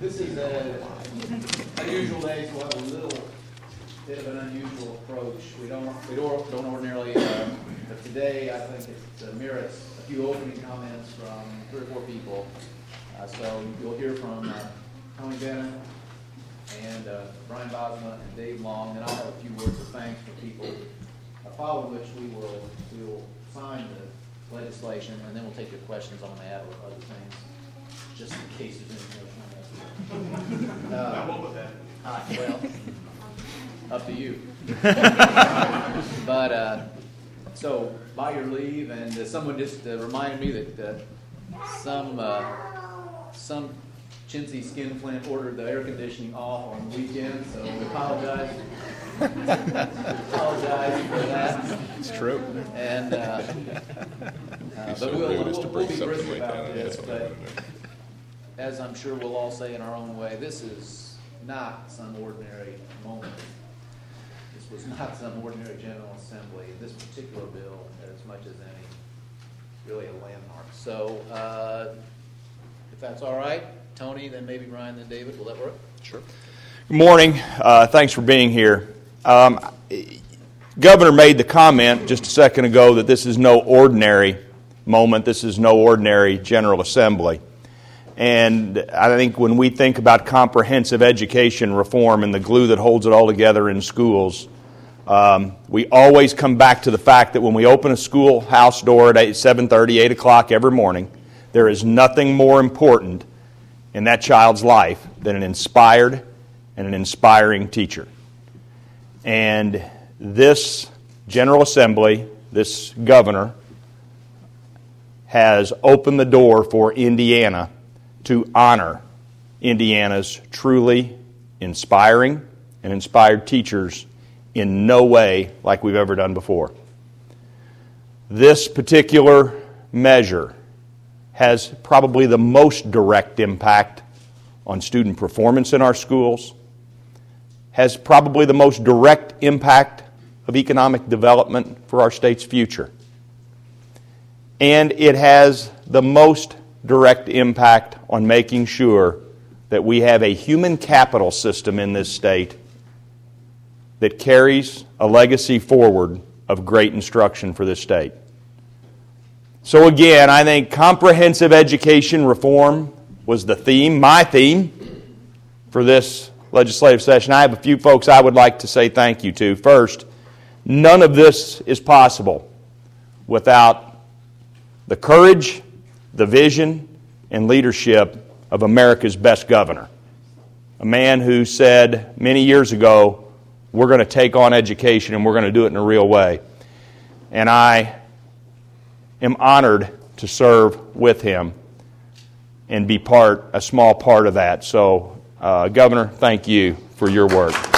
This is a unusual day, so we'll have a little bit of an unusual approach. We don't, we don't, don't ordinarily, uh, but today I think it uh, merits a few opening comments from three or four people. Uh, so you'll hear from uh, Tony Bennett and uh, Brian Bosma and Dave Long, and I'll have a few words of thanks for people. Following which we will we will sign the legislation, and then we'll take your questions on that or other things, just in case there's any motion on that. Uh, uh, well, up to you. but uh, so, by your leave, and uh, someone just uh, reminded me that uh, some uh, some chintzy skinflint ordered the air conditioning off on the weekend, so we apologize. we apologize for that. It's true. And uh, uh, so we'll, we'll, to we'll bring be something brisk like about that. this. That's what But wanted to do. As I'm sure we'll all say in our own way, this is not some ordinary moment. This was not some ordinary General Assembly. This particular bill, as much as any, really a landmark. So, uh, if that's all right, Tony, then maybe Ryan, then David, will that work? Sure. Good morning. Uh, thanks for being here. Um, Governor made the comment just a second ago that this is no ordinary moment. This is no ordinary General Assembly. And I think when we think about comprehensive education reform and the glue that holds it all together in schools, um, we always come back to the fact that when we open a schoolhouse door at 8, 7.30, 8 o'clock every morning, there is nothing more important in that child's life than an inspired and an inspiring teacher. And this General Assembly, this governor, has opened the door for Indiana to honor Indiana's truly inspiring and inspired teachers in no way like we've ever done before. This particular measure has probably the most direct impact on student performance in our schools, has probably the most direct impact of economic development for our state's future. And it has the most direct impact on making sure that we have a human capital system in this state that carries a legacy forward of great instruction for this state. So, again, I think comprehensive education reform was the theme, my theme, for this legislative session. I have a few folks I would like to say thank you to. First, none of this is possible without the courage, the vision, and leadership of America's best governor. A man who said many years ago, we're going to take on education and we're going to do it in a real way. And I am honored to serve with him and be part, a small part of that. So, uh, Governor, thank you for your work.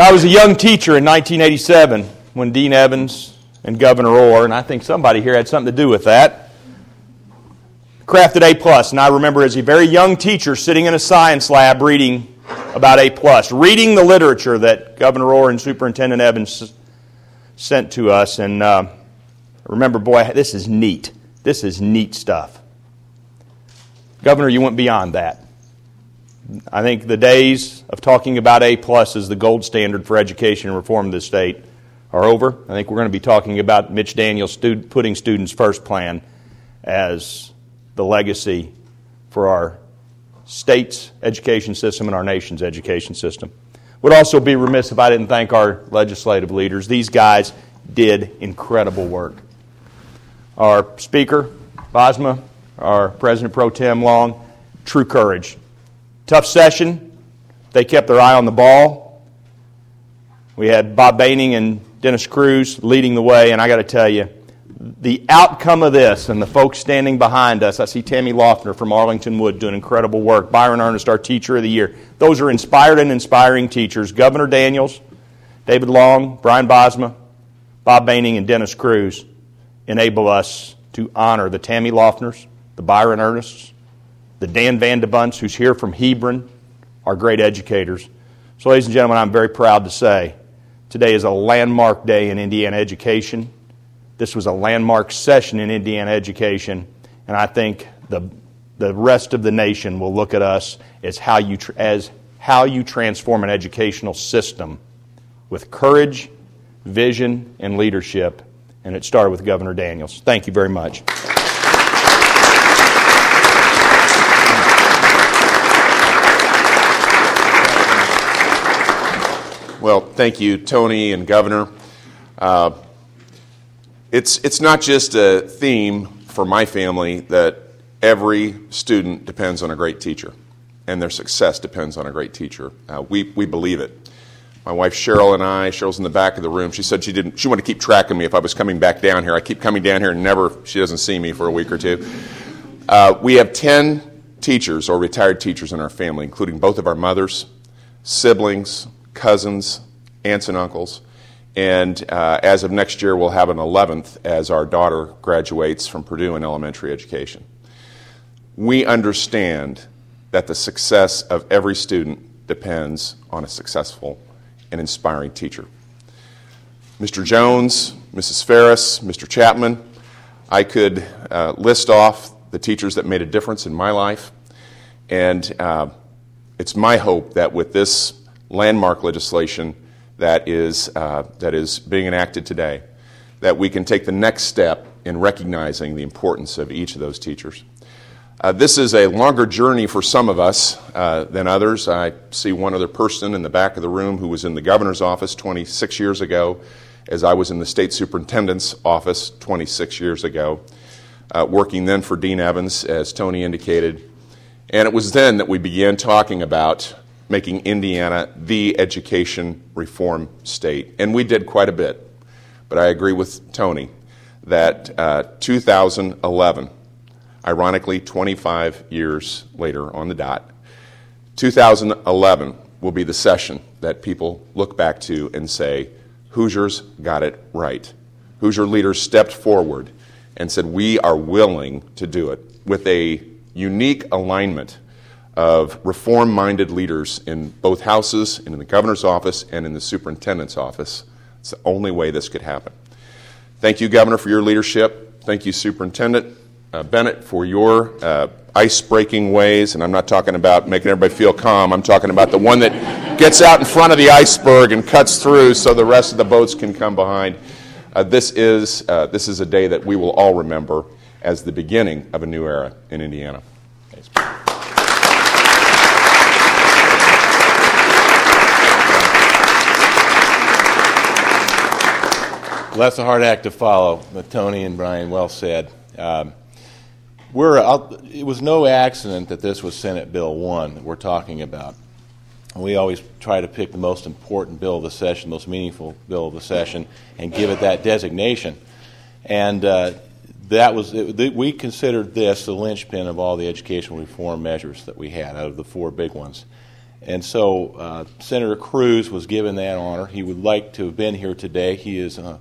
I was a young teacher in 1987 when Dean Evans and Governor Orr, and I think somebody here had something to do with that, crafted A plus. And I remember as a very young teacher sitting in a science lab reading about A plus, reading the literature that Governor Orr and Superintendent Evans sent to us, and uh, remember, boy, this is neat. This is neat stuff. Governor, you went beyond that. I think the days of talking about A plus as the gold standard for education and reform in the state are over. I think we're going to be talking about Mitch Daniels putting students first plan as the legacy for our state's education system and our nation's education system. Would also be remiss if I didn't thank our legislative leaders. These guys did incredible work. Our Speaker, Bosma, our President Pro Tem Long, true courage. Tough session. They kept their eye on the ball. We had Bob Behning and Dennis Kruse leading the way, and I got to tell you, the outcome of this and the folks standing behind us, I see Tammy Loeffner from Arlington Wood doing incredible work. Byron Ernest, our Teacher of the Year. Those are inspired and inspiring teachers. Governor Daniels, David Long, Brian Bosma, Bob Behning, and Dennis Kruse enable us to honor the Tammy Loeffners, the Byron Ernests, the Dan Vandebunts, who's here from Hebron, our great educators. So, ladies and gentlemen, I'm very proud to say today is a landmark day in Indiana education This was a landmark session in Indiana education, and I think the, the rest of the nation will look at us as how you, as how you transform an educational system with courage, vision, and leadership. And it started with Governor Daniels. Thank you very much. Well, thank you, Tony and Governor. Uh, it's, it's not just a theme for my family that every student depends on a great teacher, and their success depends on a great teacher. Uh, we, we believe it. My wife Cheryl and I, Cheryl's in the back of the room. She said she didn't. She wanted to keep track of me if I was coming back down here. I keep coming down here and never. She doesn't see me for a week or two. Uh, we have ten teachers or retired teachers in our family, including both of our mothers, siblings, cousins, aunts and uncles. And uh, as of next year, we'll have an 11th as our daughter graduates from Purdue in elementary education. We understand that the success of every student depends on a successful and inspiring teacher. Mr. Jones, Mrs. Ferris, Mr. Chapman, I could uh, list off the teachers that made a difference in my life. And uh, it's my hope that with this landmark legislation that is, uh, that is being enacted today, that we can take the next step in recognizing the importance of each of those teachers. Uh, this is a longer journey for some of us uh, than others. I see one other person in the back of the room who was in the governor's office 26 years ago, as I was in the state superintendent's office 26 years ago, uh, working then for Dean Evans, as Tony indicated. And it was then that we began talking about making Indiana the education reform state. And we did quite a bit. But I agree with Tony that uh, 2011, ironically 25 years later on the dot, 2011 will be the session that people look back to and say, Hoosiers got it right. Hoosier leaders stepped forward and said, We are willing to do it with a unique alignment of reform minded leaders in both houses and in the governor's office and in the superintendent's office. It's the only way this could happen. Thank you, Governor, for your leadership. Thank you, Superintendent uh, Bennett, for your uh, ice breaking ways. And I'm not talking about making everybody feel calm, I'm talking about the one that gets out in front of the iceberg and cuts through so the rest of the boats can come behind. Uh, this, is, uh, this is a day that we will all remember as the beginning of a new era in Indiana. Well, that's a hard act to follow, Tony and Brian well said. Um, we're, it was no accident that this was Senate Bill 1 that we're talking about. We always try to pick the most important bill of the session, the most meaningful bill of the session, and give it that designation. And uh, that was it, we considered this the linchpin of all the educational reform measures that we had out of the four big ones. And so uh, Senator Kruse was given that honor. He would like to have been here today. He is uh,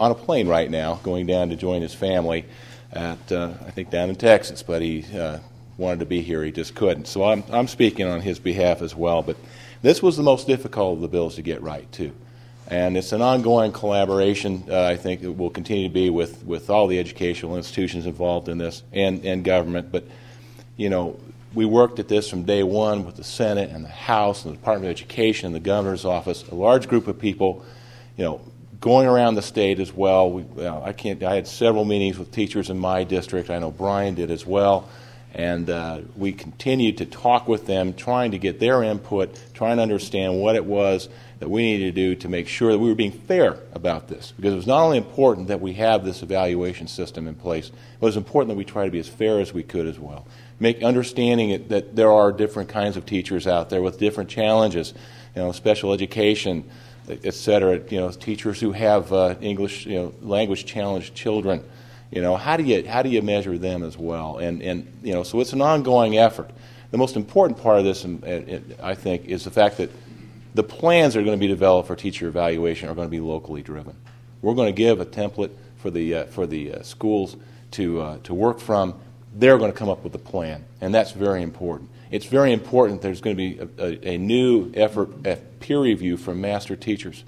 on a plane right now, going down to join his family at, uh, I think, down in Texas, but he uh, wanted to be here. He just couldn't. So I'm, I'm speaking on his behalf as well. But this was the most difficult of the bills to get right, too. And it's an ongoing collaboration, uh, I think, it will continue to be with, with all the educational institutions involved in this and, and government. But, you know, we worked at this from day one with the Senate and the House and the Department of Education and the governor's office, a large group of people, you know, going around the state as well. We, uh, I can't. I had several meetings with teachers in my district. I know Brian did as well, and uh, we continued to talk with them, trying to get their input, trying to understand what it was that we needed to do to make sure that we were being fair about this. Because it was not only important that we have this evaluation system in place, it was important that we try to be as fair as we could as well. Make understanding it, that there are different kinds of teachers out there with different challenges, you know, special education et cetera, you know, teachers who have uh, English, you know, language challenged children, you know, how do you, how do you measure them as well? And, and, you know, so it's an ongoing effort. The most important part of this, I think, is the fact that the plans that are going to be developed for teacher evaluation are going to be locally driven. We're going to give a template for the, uh, for the uh, schools to, uh, to work from. They're going to come up with a plan, and that's very important it's very important there's going to be a, a, a, new effort at peer review from master teachers.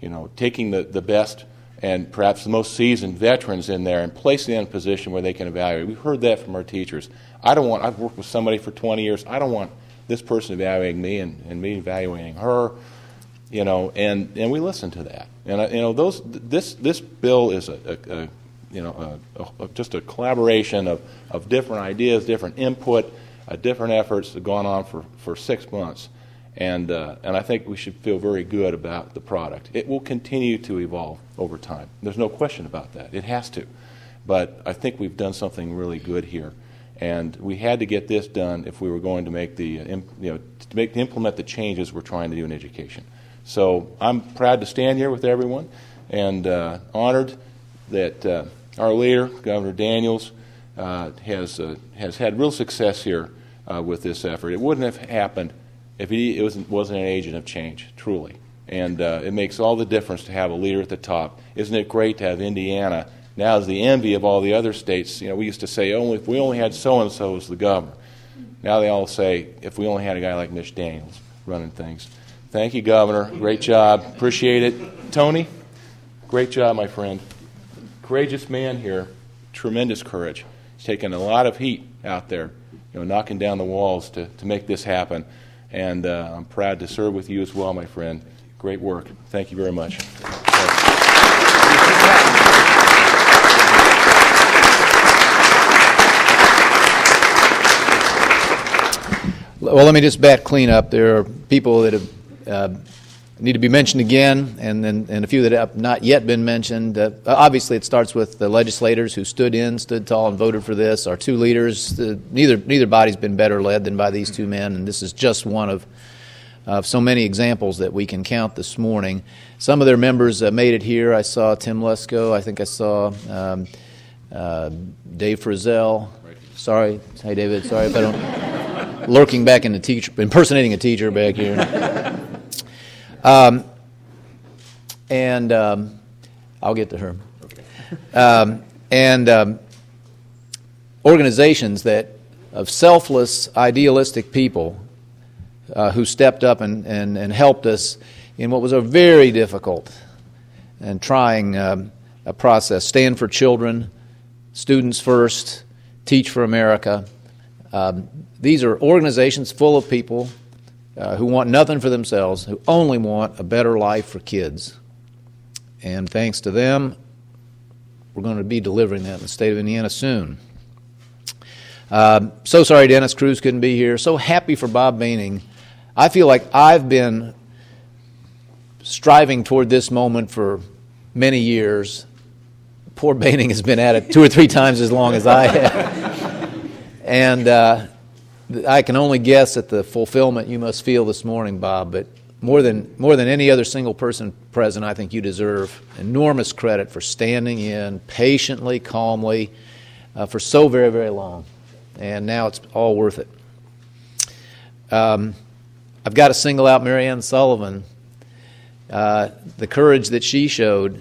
You know, taking the, the best and perhaps the most seasoned veterans in there and placing them in a position where they can evaluate. We've heard that from our teachers. I don't want, I've worked with somebody for 20 years, I don't want this person evaluating me and, and me evaluating her, you know, and, and we listen to that. And, you know, those, this, this bill is a, a, a you know, a, a, just a collaboration of, of different ideas, different input, uh, different efforts that have gone on for, for six months. And, uh, and I think we should feel very good about the product. It will continue to evolve over time. There's no question about that. It has to. But I think we've done something really good here. And we had to get this done if we were going to make the, uh, you know, to, make, to implement the changes we're trying to do in education. So I'm proud to stand here with everyone and uh, honored that uh, our leader, Governor Daniels, uh, has, uh, has had real success here uh, with this effort. It wouldn't have happened if he wasn't, wasn't an agent of change, truly. And uh, it makes all the difference to have a leader at the top. Isn't it great to have Indiana now as the envy of all the other states? You know, we used to say, oh, if we only had so and so as the governor. Now they all say, if we only had a guy like Mitch Daniels running things. Thank you, Governor. Great job. Appreciate it. Tony, great job, my friend. Courageous man here. Tremendous courage. He's taken a lot of heat out there, you know, knocking down the walls to, to make this happen. And uh, I'm proud to serve with you as well, my friend. Great work. Thank you very much. Well, let me just bat clean up. There are people that have uh, need to be mentioned again, and then and a few that have not yet been mentioned. Uh, obviously, it starts with the legislators who stood in, stood tall, and voted for this. Our two leaders. Uh, neither neither body's been better led than by these two men, and this is just one of of so many examples that we can count this morning. Some of their members uh, made it here. I saw Tim Lesko. I think I saw um, uh, Dave Frizzell. Sorry, hey David. Sorry if I don't lurking back in the teacher, impersonating a teacher back here. Um, and um, I'll get to her. Um, and um, organizations that of selfless, idealistic people uh, who stepped up and, and, and helped us in what was a very difficult and trying um, a process. Stand for Children, Students First, Teach for America. Um, these are organizations full of people uh, who want nothing for themselves, who only want a better life for kids. And thanks to them, we're going to be delivering that in the state of Indiana soon. Uh, so sorry Dennis Kruse couldn't be here. So happy for Bob Behning. I feel like I've been striving toward this moment for many years. Poor Behning has been at it two or three times as long as I have. and uh, I can only guess at the fulfillment you must feel this morning, Bob, but more than, more than any other single person present, I think you deserve enormous credit for standing in patiently, calmly, uh, for so very, very long. And now it's all worth it. Um, I've got to single out Mary Ann Sullivan. Uh, the courage that she showed,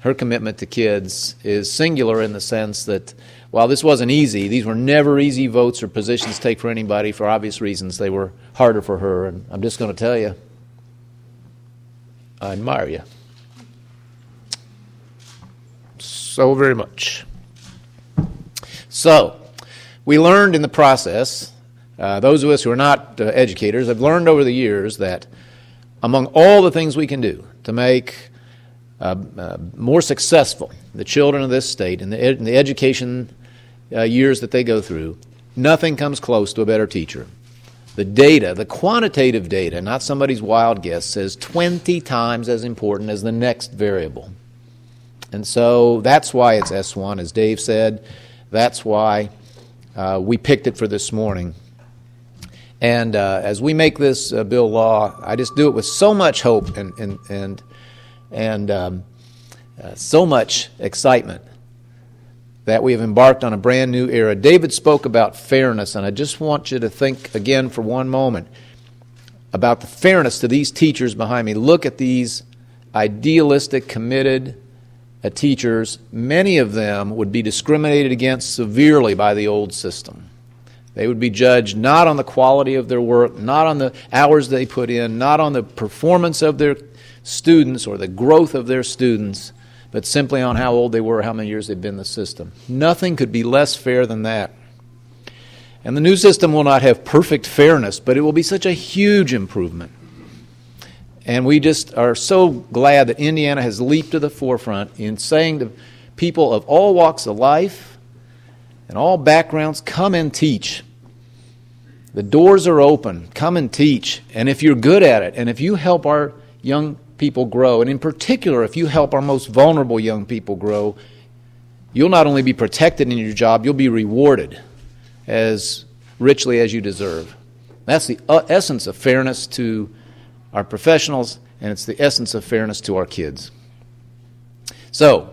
her commitment to kids, is singular in the sense that while this wasn't easy, these were never easy votes or positions to take for anybody for obvious reasons. They were harder for her. And I'm just going to tell you, I admire you so very much. So, we learned in the process, uh, those of us who are not uh, educators have learned over the years that among all the things we can do to make uh, uh more successful the children of this state and the, ed- the education uh, years that they go through, nothing comes close to a better teacher. The data, the quantitative data, not somebody's wild guess, says 20 times as important as the next variable. And so that's why it's S1, as Dave said. That's why uh, we picked it for this morning. And uh, as we make this uh, bill law, I just do it with so much hope and, and, and, and um, uh, so much excitement that we have embarked on a brand new era. David spoke about fairness, and I just want you to think again for one moment about the fairness to these teachers behind me. Look at these idealistic, committed uh, teachers. Many of them would be discriminated against severely by the old system. They would be judged not on the quality of their work, not on the hours they put in, not on the performance of their students or the growth of their students, but simply on how old they were, how many years they've been in the system. Nothing could be less fair than that. And the new system will not have perfect fairness, but it will be such a huge improvement. And we just are so glad that Indiana has leaped to the forefront in saying to people of all walks of life and all backgrounds, come and teach. The doors are open. Come and teach. And if you're good at it, and if you help our young people grow, and in particular, if you help our most vulnerable young people grow, you'll not only be protected in your job, you'll be rewarded as richly as you deserve. That's the uh, essence of fairness to our professionals, and it's the essence of fairness to our kids. So,